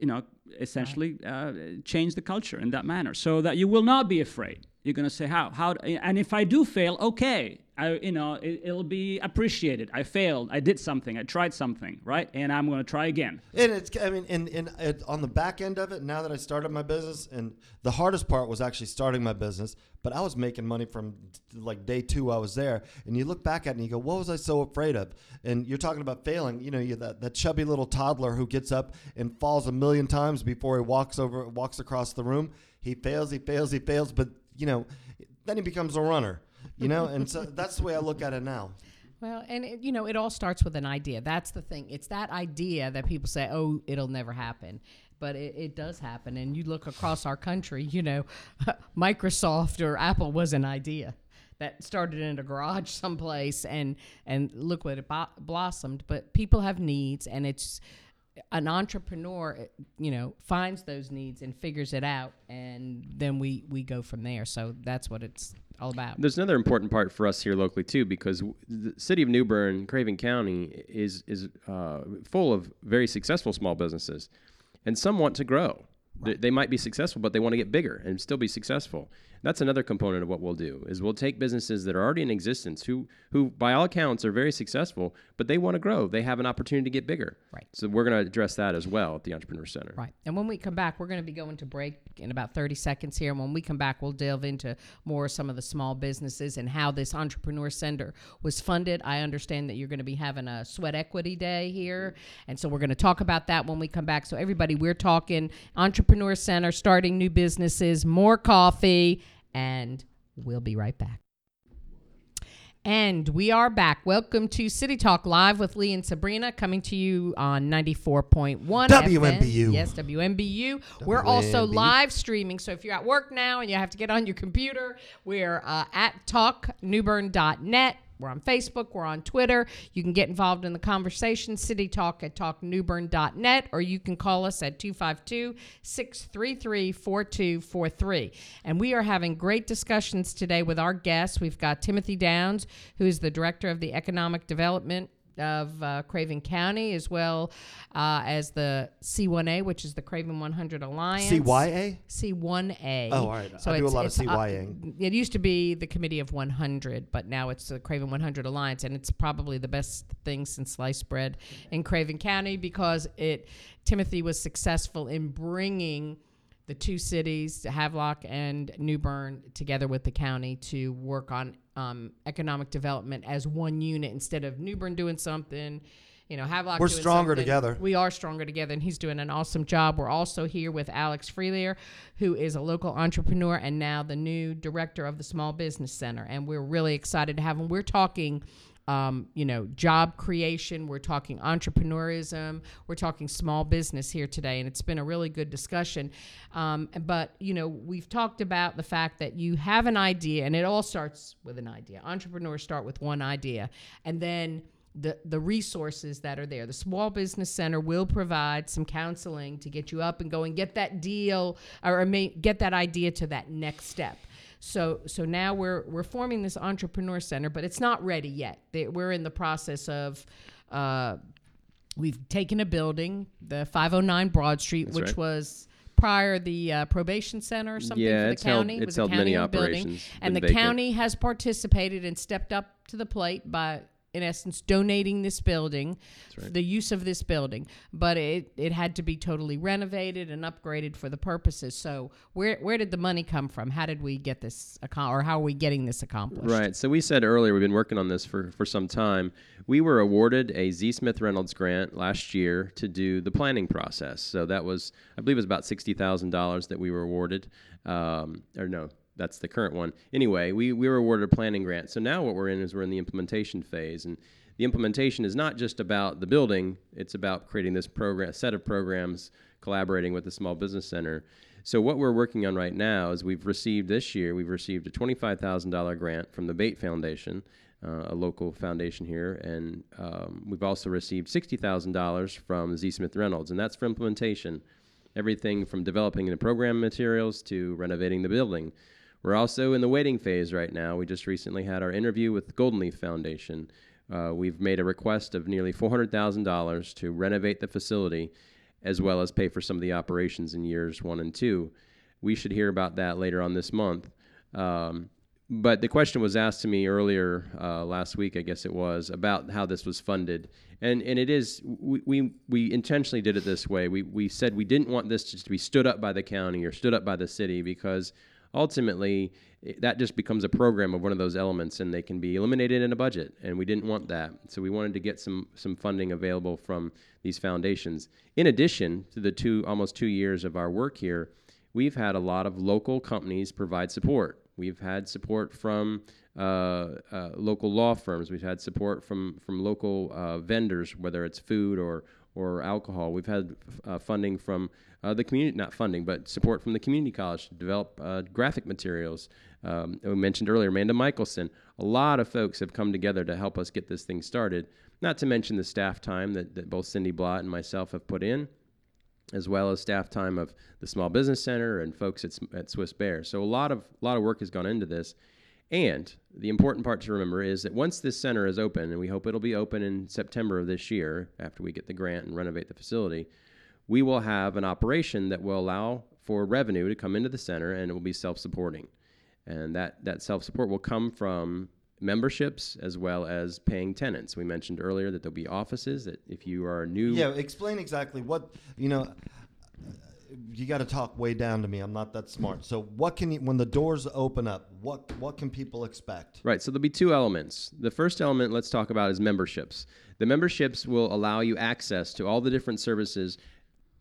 you know, essentially uh, change the culture in that manner, so that you will not be afraid. You're going to say, "How? How?" And if I do fail, okay, I, you know, it, it'll be appreciated. I failed. I did something. I tried something, right? And I'm going to try again. And it's, I mean, and, and it, on the back end of it, now that I started my business, and the hardest part was actually starting my business, but I was making money from like day two I was there. And you look back at it and you go, what was I so afraid of? And you're talking about failing. You know, you that, that chubby little toddler who gets up and falls a million times before he walks over, walks across the room. He fails, he fails, he fails, but, you know, then he becomes a runner, you know? and so that's the way I look at it now. Well, and it, you know, it all starts with an idea. That's the thing. It's that idea that people say, "Oh, it'll never happen," but it, it does happen. And you look across our country, you know, Microsoft or Apple was an idea that started in a garage someplace, and and look what it bo- blossomed. But people have needs, and it's an entrepreneur, eh, you know, finds those needs and figures it out, and then we we go from there. So that's what it's all about. There's another important part for us here locally too, because the city of New Bern, Craven County, is is uh, full of very successful small businesses, and some want to grow. They, they might be successful, but they want to get bigger and still be successful. That's another component of what we'll do is we'll take businesses that are already in existence, who who by all accounts are very successful, but they want to grow. They have an opportunity to get bigger. Right. So we're going to address that as well at the Entrepreneur Center. Right. And when we come back, we're going to be going to break in about 30 seconds here. And when we come back, we'll delve into more of some of the small businesses and how this Entrepreneur Center was funded. I understand that you're going to be having a sweat equity day here. And so we're going to talk about that when we come back. So, everybody, we're talking Entrepreneur Center, starting new businesses, more coffee, and we'll be right back. And we are back. Welcome to City Talk Live with Lee and Sabrina, coming to you on 94.1 FM. WMBU. Yes, WMBU. We're also live streaming. So if you're at work now and you have to get on your computer, we're uh, at talknewbern.net. We're on Facebook. We're on Twitter. You can get involved in the conversation. City Talk at talknewbern.net, or you can call us at 252 633 4243. And we are having great discussions today with our guests. We've got Timothy Downs, who is the Director of the Economic Development of uh, Craven County, as well uh, as the C1A, which is the Craven 100 Alliance. CYA? C1A. Oh, all right. I do a lot of uh, it used to be the Committee of 100, but now it's the Craven 100 Alliance, and it's probably the best thing since sliced bread in Craven County because it Timothy was successful in bringing the two cities, Havelock and New Bern, together with the county to work on um, economic development as one unit instead of New Bern doing something. You know, Havelock. We're stronger something. together. We are stronger together, and he's doing an awesome job. We're also here with Alex Freelier, who is a local entrepreneur and now the new director of the Small Business Center. And we're really excited to have him. We're talking. Um, you know, job creation. We're talking entrepreneurism. We're talking small business here today, and it's been a really good discussion. Um, but you know, we've talked about the fact that you have an idea, and it all starts with an idea. Entrepreneurs start with one idea, and then the the resources that are there. The Small Business Center will provide some counseling to get you up and going, get that deal or ma- get that idea to that next step. So so now we're we're forming this entrepreneur center, but it's not ready yet. They- We're in the process of Uh, we've taken a building, the 509 Broad Street, That's which right. was prior the uh, probation center or something Yeah, for the it's held- county. It it's held many county-owned building. operations, and the vacant. county has participated and stepped up to the plate by in essence donating this building right. the use of this building but it, it had to be totally renovated and upgraded for the purposes so where where did the money come from how did we get this accom- or how are we getting this accomplished Right. So we said earlier we've been working on this for, for some time. We were awarded a Z. Smith Reynolds grant last year to do the planning process. So that was, I believe, it was about sixty thousand dollars that we were awarded. Um, or no, that's the current one. Anyway, we, we were awarded a planning grant. So now what we're in is we're in the implementation phase, and the implementation is not just about the building; it's about creating this program set of programs, collaborating with the Small Business Center. So what we're working on right now is we've received this year we've received a twenty-five thousand dollar grant from the Bate Foundation, uh, a local foundation here, and um, we've also received sixty thousand dollars from Z. Smith Reynolds, and that's for implementation. Everything from developing the program materials to renovating the building. We're also in the waiting phase right now. We just recently had our interview with the Golden Leaf Foundation. Uh, we've made a request of nearly $400,000 to renovate the facility as well as pay for some of the operations in years one and two. We should hear about that later on this month. Um, but the question was asked to me earlier uh, last week, I guess it was, about how this was funded, and and it is we we, we intentionally did it this way. We we said we didn't want this to be stood up by the county or stood up by the city because ultimately that just becomes a program of one of those elements, and they can be eliminated in a budget, and we didn't want that. So we wanted to get some some funding available from these foundations. In addition to the two almost two years of our work here, we've had a lot of local companies provide support. We've had support from uh, uh, local law firms. We've had support from from local uh, vendors, whether it's food or or alcohol. We've had uh, funding from uh, the community, not funding, but support from the community college to develop uh, graphic materials. Um, we mentioned earlier, Amanda Michelson. A lot of folks have come together to help us get this thing started. Not to mention the staff time that, that both Cindy Blott and myself have put in as well as staff time of the Small Business Center and folks at, at Swiss Bear. So a lot of a lot of work has gone into this. And the important part to remember is that once this center is open, and we hope it'll be open in September of this year after we get the grant and renovate the facility, we will have an operation that will allow for revenue to come into the center and it will be self-supporting. And that, that self-support will come from memberships as well as paying tenants. We mentioned earlier that there'll be offices that if you are new Yeah, explain exactly what you know. You got to talk way down to me. I'm not that smart. So, what can you when the doors open up? What what can people expect? Right. So there'll be two elements. The first element let's talk about is memberships. The memberships will allow you access to all the different services,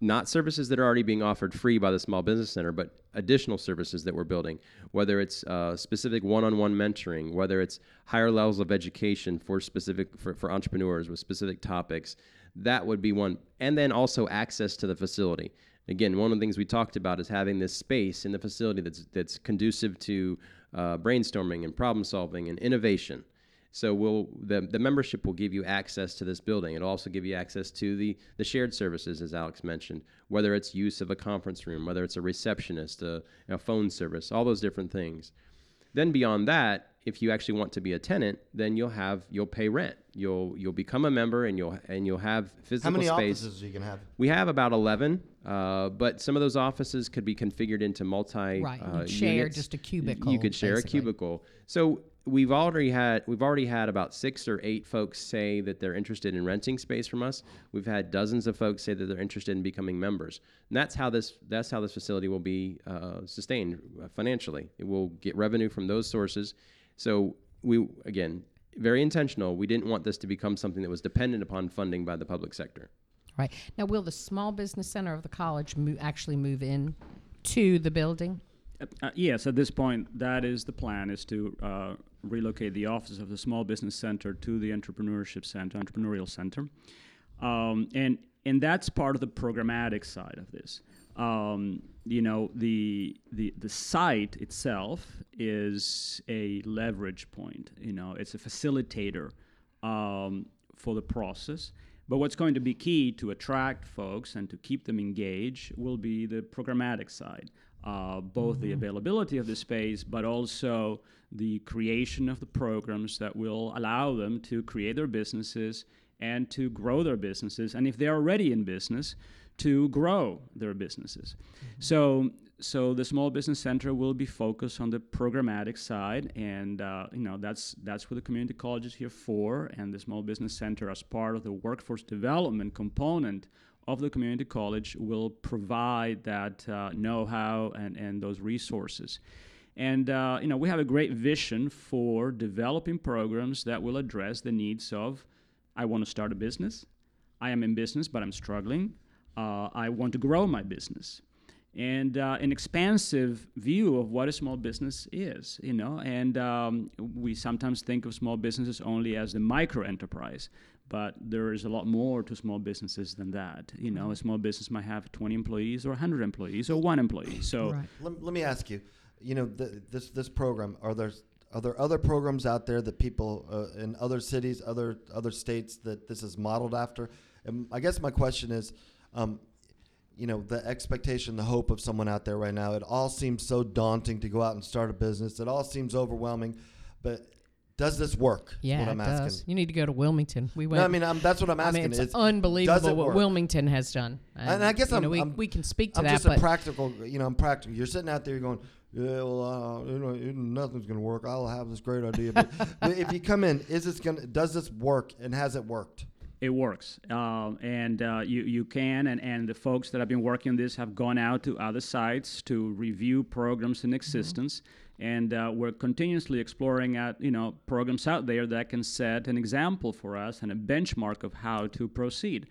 not services that are already being offered free by the Small Business Center, but additional services that we're building, whether it's uh, specific one-on-one mentoring, whether it's higher levels of education for specific for, for entrepreneurs with specific topics. That would be one. And then also access to the facility. Again, one of the things we talked about is having this space in the facility that's that's conducive to uh, brainstorming and problem solving and innovation. So we'll the, the membership will give you access to this building. It'll also give you access to the the shared services, as Alex mentioned, whether it's use of a conference room, whether it's a receptionist, a, a phone service, all those different things. Then beyond that, if you actually want to be a tenant, then you'll have you'll pay rent. You'll you'll become a member and you'll and you'll have physical space. How many space. offices are you gonna have? We have about 11, uh, but some of those offices could be configured into multi Right, uh, you'd share units. just a cubicle, You could share basically. a cubicle. So we've already had we've already had about six or eight folks say that they're interested in renting space from us. We've had dozens of folks say that they're interested in becoming members, and that's how this that's how this facility will be uh, sustained uh, financially. It will get revenue from those sources. So we again very intentional. We didn't want this to become something that was dependent upon funding by the public sector. right now will the small business center of the college mo- actually move in to the building Uh, uh, yes, at this point, that is the plan: is to uh, relocate the office of the Small Business Center to the Entrepreneurship Center, Entrepreneurial Center, um, and and that's part of the programmatic side of this. Um, you know, the the the site itself is a leverage point. You know, it's a facilitator um, for the process. But what's going to be key to attract folks and to keep them engaged will be the programmatic side, uh, both the availability of the space, but also the creation of the programs that will allow them to create their businesses and to grow their businesses. And if they're already in business, to grow their businesses. So, so the Small Business Center will be focused on the programmatic side, and uh, you know that's that's what the community college is here for. And the Small Business Center, as part of the workforce development component of the community college, will provide that uh, know-how and and those resources. And uh, you know, we have a great vision for developing programs that will address the needs of I want to start a business. I am in business, but I'm struggling. Uh, I want to grow my business. And uh, an expansive view of what a small business is, you know. And um, we sometimes think of small businesses only as the micro enterprise, but there is a lot more to small businesses than that. You know, a small business might have 20 employees or 100 employees or one employee. So Right. Let, let me ask you, you know, th- this this program are there are there other programs out there that people uh, in other cities, other other states that this is modeled after? And I guess my question is, um, you know, the expectation, the hope of someone out there right now. It all seems so daunting to go out and start a business. It all seems overwhelming, but does this work? Yeah, what it I'm does. asking. You need to go to Wilmington. We went. No, I mean, I'm, that's what I'm I asking. mean, it's is, unbelievable it what work? Wilmington has done. And I guess I'm- know, we, I'm- we can speak to I'm that, just but a practical, you know, I'm practical. You're sitting out there, you're going, yeah, well, uh, you know, nothing's going to work. I'll have this great idea. But, but if you come in, is this going to, does this work and has it worked? It works, um, and uh, you you can, and, and the folks that have been working on this have gone out to other sites to review programs in existence, and uh, we're continuously exploring at you know programs out there that can set an example for us and a benchmark of how to proceed.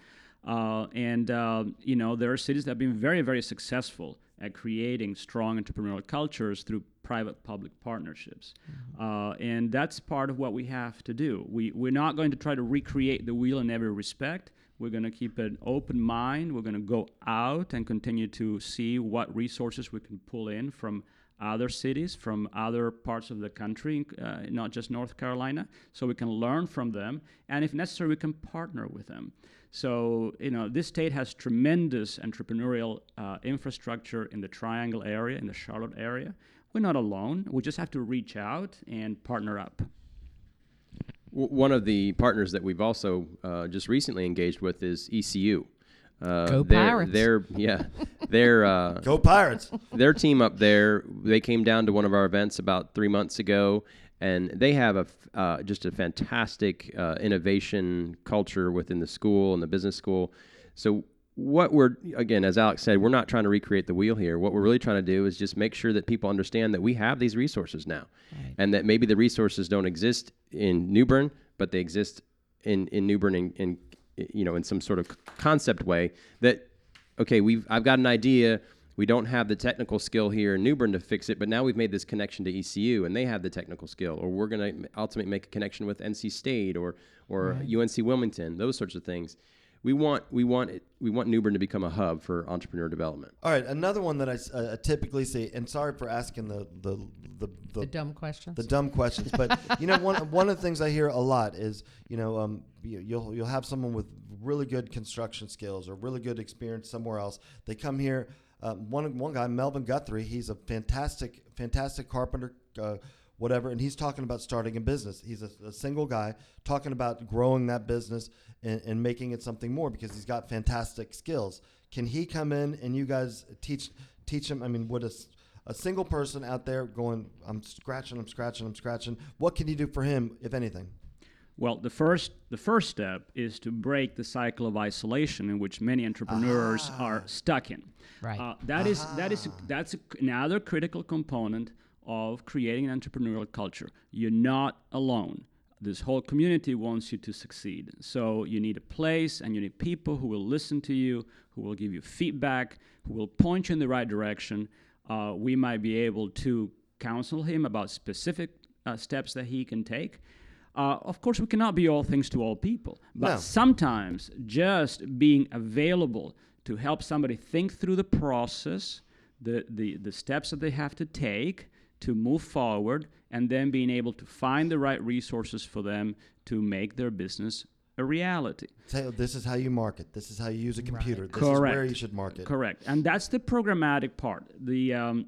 Uh, and uh, you know there are cities that have been very very successful at creating strong entrepreneurial cultures through private-public partnerships, uh, and that's part of what we have to do. We we're not going to try to recreate the wheel in every respect. We're going to keep an open mind. We're going to go out and continue to see what resources we can pull in from other cities, from other parts of the country, uh, not just North Carolina, so we can learn from them, and if necessary, we can partner with them. So, you know, this state has tremendous entrepreneurial uh, infrastructure in the Triangle area, in the Charlotte area. We're not alone. We just have to reach out and partner up. W- one of the partners that we've also uh, just recently engaged with is ECU. Uh, Go their- Pirates. Their yeah, their uh, Go Pirates. their team up there. They came down to one of our events about three months ago, and they have a f- uh, just a fantastic uh, innovation culture within the school and the business school. So what we're again, as Alex said, we're not trying to recreate the wheel here. What we're really trying to do is just make sure that people understand that we have these resources now, and that maybe the resources don't exist in New Bern, but they exist in in New Bern in, in you know in some sort of concept way that okay, we've I've got an idea. We don't have the technical skill here in New Bern to fix it, but now we've made this connection to ECU, and they have the technical skill. Or we're going to ultimately make a connection with NC State or or UNC Wilmington, those sorts of things. We want we want it, we want New Bern to become a hub for entrepreneur development. All right, another one that I s- uh, typically see, and sorry for asking the the the, the, the dumb questions. the dumb questions, but you know one one of the things I hear a lot is you know um, you, you'll you'll have someone with really good construction skills or really good experience somewhere else. They come here. Um, one one guy, Melvin Guthrie, he's a fantastic fantastic carpenter. Uh, Whatever, and he's talking about starting a business. He's a, a single guy talking about growing that business and, and making it something more because he's got fantastic skills. Can he come in and you guys teach teach him? I mean, would a single person out there going, I'm scratching, I'm scratching, I'm scratching. What can you do for him, if anything? Well, the first the first step is to break the cycle of isolation in which many entrepreneurs are stuck in. Right. Uh, that is that is that's another critical component of creating an entrepreneurial culture. You're not alone. This whole community wants you to succeed. So you need a place and you need people who will listen to you, who will give you feedback, who will point you in the right direction. Uh, we might be able to counsel him about specific uh, steps that he can take. Uh, of course, we cannot be all things to all people, but No. sometimes just being available to help somebody think through the process, the, the, the steps that they have to take to move forward, and then being able to find the right resources for them to make their business a reality. So this is how you market. This is how you use a computer. This is Correct. where you should market. Correct, and that's the programmatic part. The um,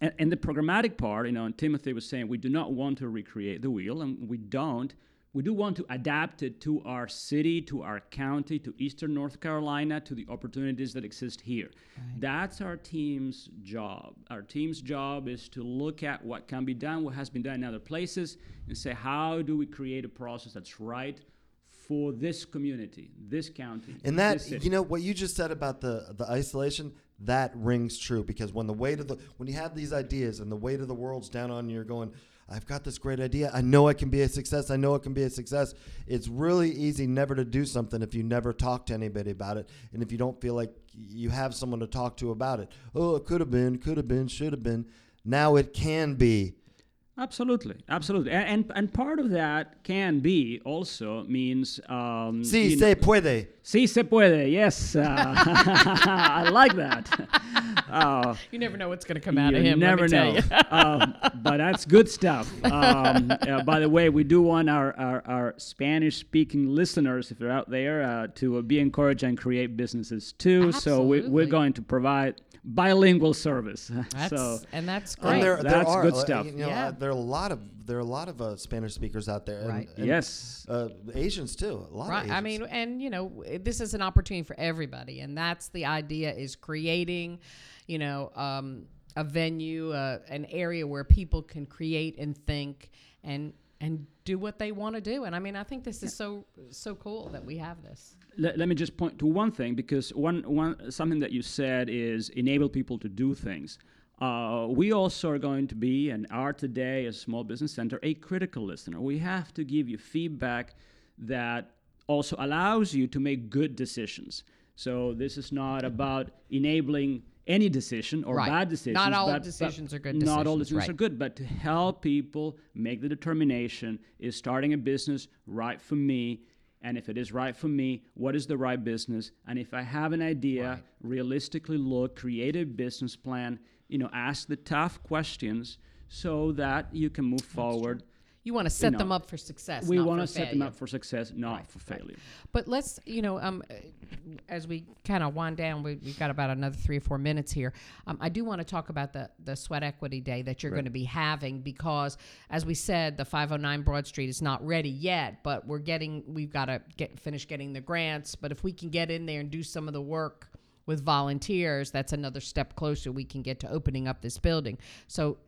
and, and the programmatic part, you know, and Timothy was saying we do not want to recreate the wheel, and we don't. We do want to adapt it to our city, to our county, to Eastern North Carolina, to the opportunities that exist here. That's our team's job. Our team's job is to look at what can be done, what has been done in other places, and say, how do we create a process that's right for this community, this county, And that you know what you just said about the the isolation that rings true because when the weight of the when you have these ideas and the weight of the world's down on you, you're going. I've got this great idea. I know it can be a success. I know it can be a success. It's really easy never to do something if you never talk to anybody about it, and if you don't feel like you have someone to talk to about it. Oh, it could have been, could have been, should have been. Now it can be. Absolutely, absolutely, and, and and part of that can be also means um, Si you know- se puede. Sí se puede. Yes, uh, I like that. Uh, You never know what's going to come out you of him. let me never tell know. you. um, but that's good stuff. Um, uh, by the way, we do want our, our, our Spanish speaking listeners, if they're out there, uh, to uh, be encouraged and create businesses too. So we, we're going to provide bilingual service. That's, so and that's And great. there, there That's are, good uh, stuff. You know, Yeah. uh, there are a lot of there are a lot of uh, Spanish speakers out there, and, Right. and, yes. uh, Asians too. A lot Right. of I mean, and you know, this is an opportunity for everybody, and that's the idea: is creating, you know, um, a venue, uh, an area where people can create and think and and do what they want to do. And I mean, I think this is so so cool that we have this. Let, let me just point to one thing because one, one something that you said is enable people to do things. Uh, we also are going to be and are today as a Small Business Center a critical listener. We have to give you feedback that also allows you to make good decisions. So this is not about enabling any decision or Right. bad decisions. Not all but- but decisions are good Not all decisions, decisions right. are good, but to help people make the determination is starting a business right for me? And if it is right for me, what is the right business? And if I have an idea, realistically look, create a business plan, you know, ask the tough questions so that you can move forward. You want to set know, them up for success. We want to set them up for success, not for failure. But let's, you know, um, as we kind of wind down, we, we've got about another three or four minutes here. Um, I do want to talk about the the Sweat Equity Day that you're going to be having because, as we said, the 509 Broad Street is not ready yet, but we're getting, we've got to get finish getting the grants. But if we can get in there and do some of the work with volunteers, that's another step closer we can get to opening up this building. So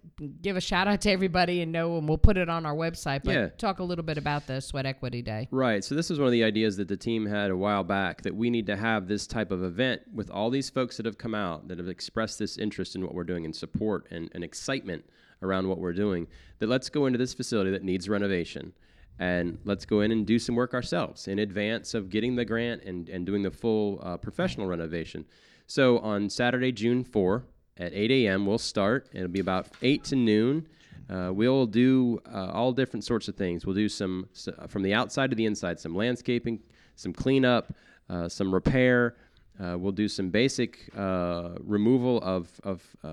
give a shout out to everybody and know, and we'll put it on our website. But Yeah. talk a little bit about the Sweat Equity Day. Right. So this is one of the ideas that the team had a while back that we need to have this type of event with all these folks that have come out that have expressed this interest in what we're doing and support and, and excitement around what we're doing. That let's go into this facility that needs renovation and let's go in and do some work ourselves in advance of getting the grant and, and doing the full uh, professional renovation. So on Saturday, June 4 at 8 a.m., we'll start. It'll be about 8 to noon. Uh, we'll do uh, all different sorts of things. We'll do some, s from the outside to the inside, some landscaping, some cleanup, uh, some repair. Uh, we'll do some basic uh, removal of, of uh,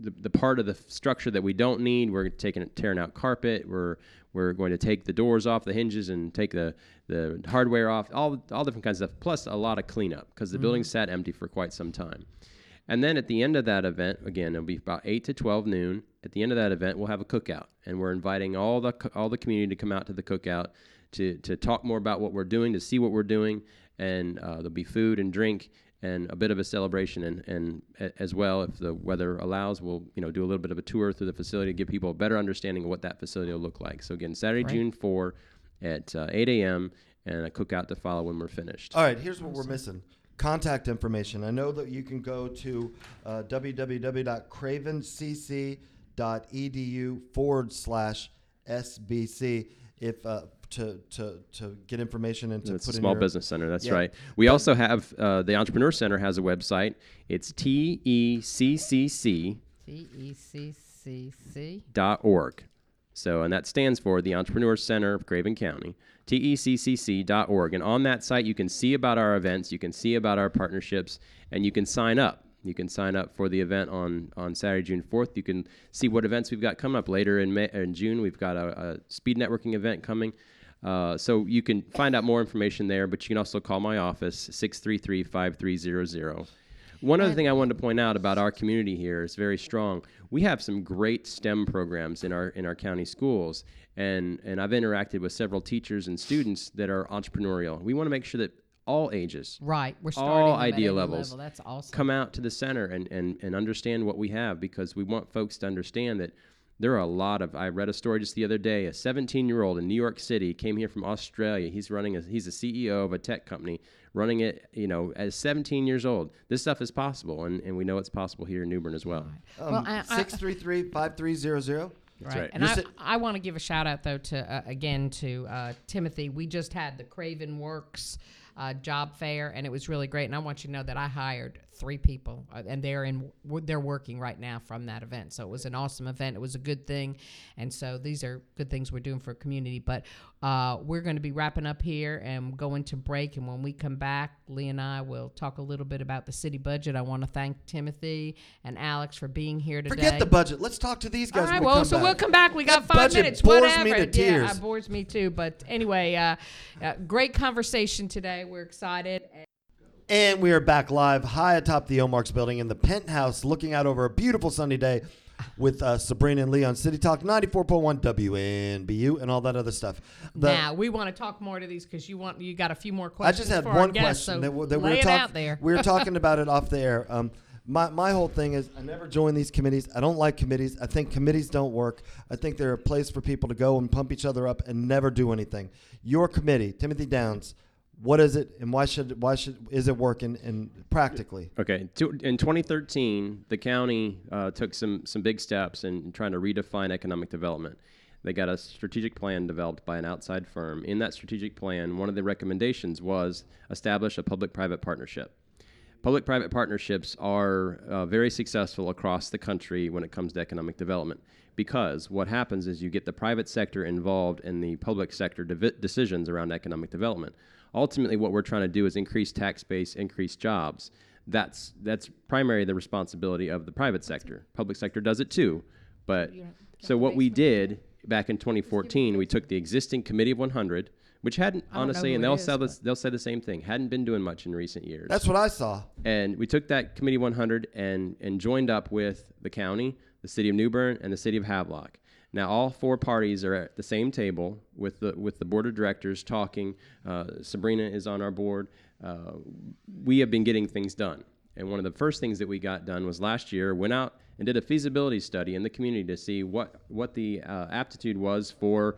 the, the part of the structure that we don't need. We're taking tearing out carpet. We're we're going to take the doors off the hinges and take the, the hardware off. All all different kinds of stuff. Plus a lot of cleanup because the building sat empty for quite some time. And then at the end of that event, again, it'll be about eight to twelve noon. At the end of that event, we'll have a cookout, and we're inviting all the all the community to come out to the cookout to to talk more about what we're doing, to see what we're doing, and uh, there'll be food and drink and a bit of a celebration, and and a- as well, if the weather allows, we'll you know do a little bit of a tour through the facility, to give people a better understanding of what that facility will look like. So again, Saturday, Great. June four, at uh, eight a.m. and a cookout to follow when we're finished. All right, here's what we're missing. Contact information. I know that you can go to uh, www.cravencc.edu forward slash SBC if uh, to, to, to get information and to It's put a in small your, business center. That's Yeah. right. We also have uh, the Entrepreneur Center has a website. It's t e c c c T E C C C. dot org. So, and that stands for the Entrepreneur Center of Craven County, E teccc dot org. And on that site, you can see about our events, you can see about our partnerships, and you can sign up. You can sign up for the event on, on Saturday, June 4th. You can see what events we've got coming up later in May, in June. We've got a, a speed networking event coming. Uh, so you can find out more information there, but you can also call my office, 633 5300. One other thing I wanted to point out about our community here is very strong. We have some great STEM programs in our in our county schools, and and I've interacted with several teachers and students that are entrepreneurial. We want to make sure that all ages Right. We're starting all idea levels level. That's awesome. come out to the center and, and, and understand what we have because we want folks to understand that there are a lot of i read a story just the other day a 17 year old in new york city came here from australia he's running a, he's a ceo of a tech company running it you know as 17 years old this stuff is possible and, and we know it's possible here in new bern as well Well, I- I- Six three three five three zero zero. That's right. And You're I, si- I want to give a shout out though to uh, again to uh, Timothy. We just had the Craven Works uh, job fair, and it was really great. And I want you to know that I hired three people, uh, and they're in they're working right now from that event. So it was an awesome event. It was a good thing, and so these are good things we're doing for a community. But uh, we're going to be wrapping up here and going to break. And when we come back, Lee and I will talk a little bit about the city budget. I want to thank Timothy and Alex for being here today. Forget the budget. Let's talk to these guys. All right, we well, so back. we'll come back. We got That five minutes. bores whatever. me to Yeah, it bores me too. But anyway, uh, uh, great conversation today. We're excited. And we are back live high atop the Omarks building in the penthouse, looking out over a beautiful sunny day with uh, Sabrina and Lee on City Talk 94.1 WNBU and all that other stuff. The- now we want to talk more to these because you want you got a few more questions. I questions. just had for our one guests, question so that, w- that we lay were it talking. out there. We were talking about it off the air. Um, my, my whole thing is I never join these committees. I don't like committees. I think committees don't work. I think they're a place for people to go and pump each other up and never do anything. Your committee, Timothy Downs, what is it and why should why should is it working and practically? Okay. In 2013, the county uh, took some some big steps in trying to redefine economic development. They got a strategic plan developed by an outside firm. In that strategic plan, one of the recommendations was establish a public-private partnership. Public-private partnerships are uh, very successful across the country when it comes to economic development because what happens is you get the private sector involved in the public sector devi- decisions around economic development. Ultimately, what we're trying to do is increase tax base, increase jobs. That's that's primarily the responsibility of the private sector. Public sector does it too, but so what we did back in 2014, we took the existing committee of 100, which hadn't I don't know honestly, and they'll is, say this, they'll say the same thing, hadn't been doing much in recent years. That's what I saw. And we took that committee 100 and and joined up with the county, the city of New Bern, and the city of Havelock. Now all four parties are at the same table with the with the board of directors talking. Uh, Sabrina is on our board. Uh, we have been getting things done. And one of the first things that we got done was last year went out and did a feasibility study in the community to see what what the uh, aptitude was for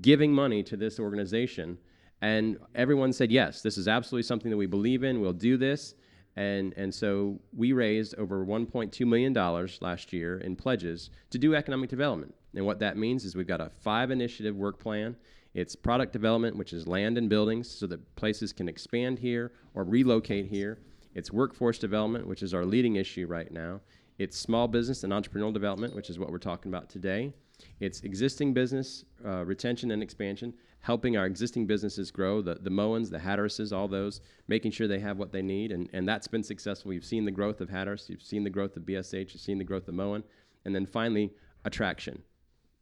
giving money to this organization. And everyone said yes, this is absolutely something that we believe in. We'll do this. And, and so we raised over $1.2 million last year in pledges to do economic development. And what that means is we've got a five initiative work plan. It's product development, which is land and buildings, so that places can expand here or relocate here. It's workforce development, which is our leading issue right now. It's small business and entrepreneurial development, which is what we're talking about today. It's existing business uh, retention and expansion, helping our existing businesses grow, the, the Moens, the Hatterses, all those, making sure they have what they need. And, and that's been successful. You've seen the growth of Hatteras, you've seen the growth of BSH, you've seen the growth of Moen. And then finally, attraction,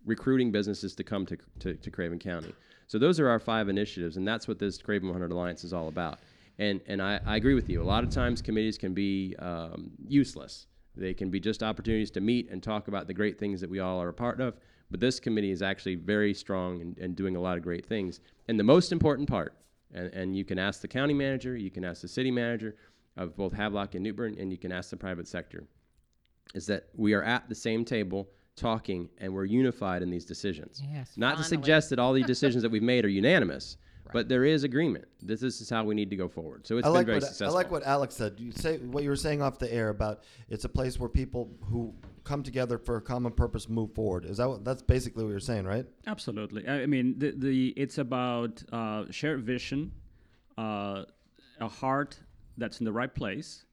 recruiting businesses to come to, to, to Craven County. So those are our five initiatives, and that's what this Craven 100 Alliance is all about. And, and I, I agree with you. A lot of times committees can be um, useless. They can be just opportunities to meet and talk about the great things that we all are a part of. But this committee is actually very strong and, and doing a lot of great things. And the most important part, and, and you can ask the county manager, you can ask the city manager of both Havelock and New Bern, and you can ask the private sector, is that we are at the same table talking and we're unified in these decisions. Yes, Not to suggest that all the decisions that we've made are unanimous, but there is agreement. This, this is how we need to go forward. So it's I been like very what I like what Alex said. You say what you were saying off the air about it's a place where people who come together for a common purpose move forward. Is that what, that's basically what you're saying, right? Absolutely. I I mean, the, the it's about uh, shared vision, uh, a heart that's in the right place,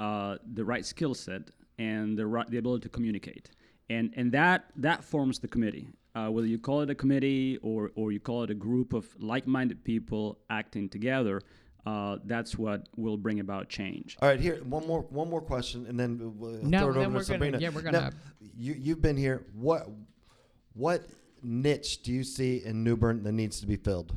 uh, the right skill set, and the right, the ability to communicate, and and that that forms the committee. Uh, whether you call it a committee or or you call it a group of like-minded people acting together, uh, that's what will bring about change. All right, here one more one more question, and then we'll No, throw it over we're to gonna- Sabrina. yeah, we're gonna- Now, you you've been here. What what niche do you see in New Bern that needs to be filled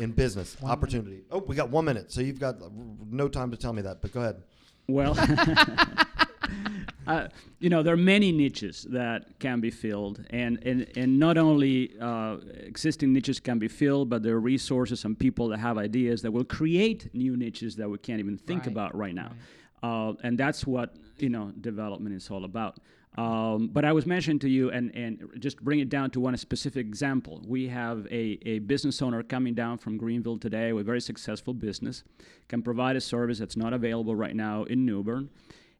in business opportunity? Oh, we got one minute, so you've got uh, no time to tell me that. But go ahead. Well, uh, you know, there are many niches that can be filled, and and, and not only uh, existing niches can be filled, but there are resources and people that have ideas that will create new niches that we can't even think Right, about right now. Uh, and that's what you know development is all about. Um, but I was mentioning to you, and, and just bring it down to one specific example. We have a, a business owner coming down from Greenville today with a very successful business, can provide a service that's not available right now in New Bern.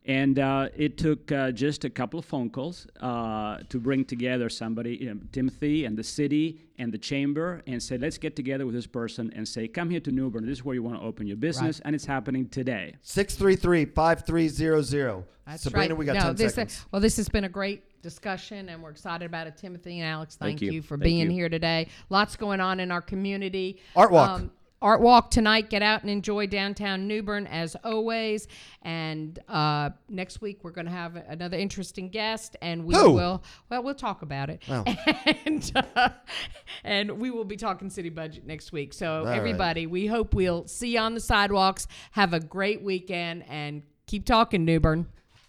And uh, it took uh, just a couple of phone calls uh, to bring together somebody, you know, Timothy and the city and the chamber, and say, let's get together with this person and say, come here to New Bern. This is where you want to open your business, and it's happening today. 633 5300. That's Sabrina, right. we got no, 10 this, seconds. well, this has been a great discussion, and we're excited about it. Timothy and Alex, thank, Thank you. for Thank being you. here today. Lots going on in our community. Art walk. Art walk tonight. Get out and enjoy downtown New Bern as always. And uh, next week we're going to have another interesting guest, and we Who? will. Well, we'll talk about it. Oh. And uh, and we will be talking city budget next week. So right. everybody, we hope we'll see you on the sidewalks. Have a great weekend, and keep talking, New Bern.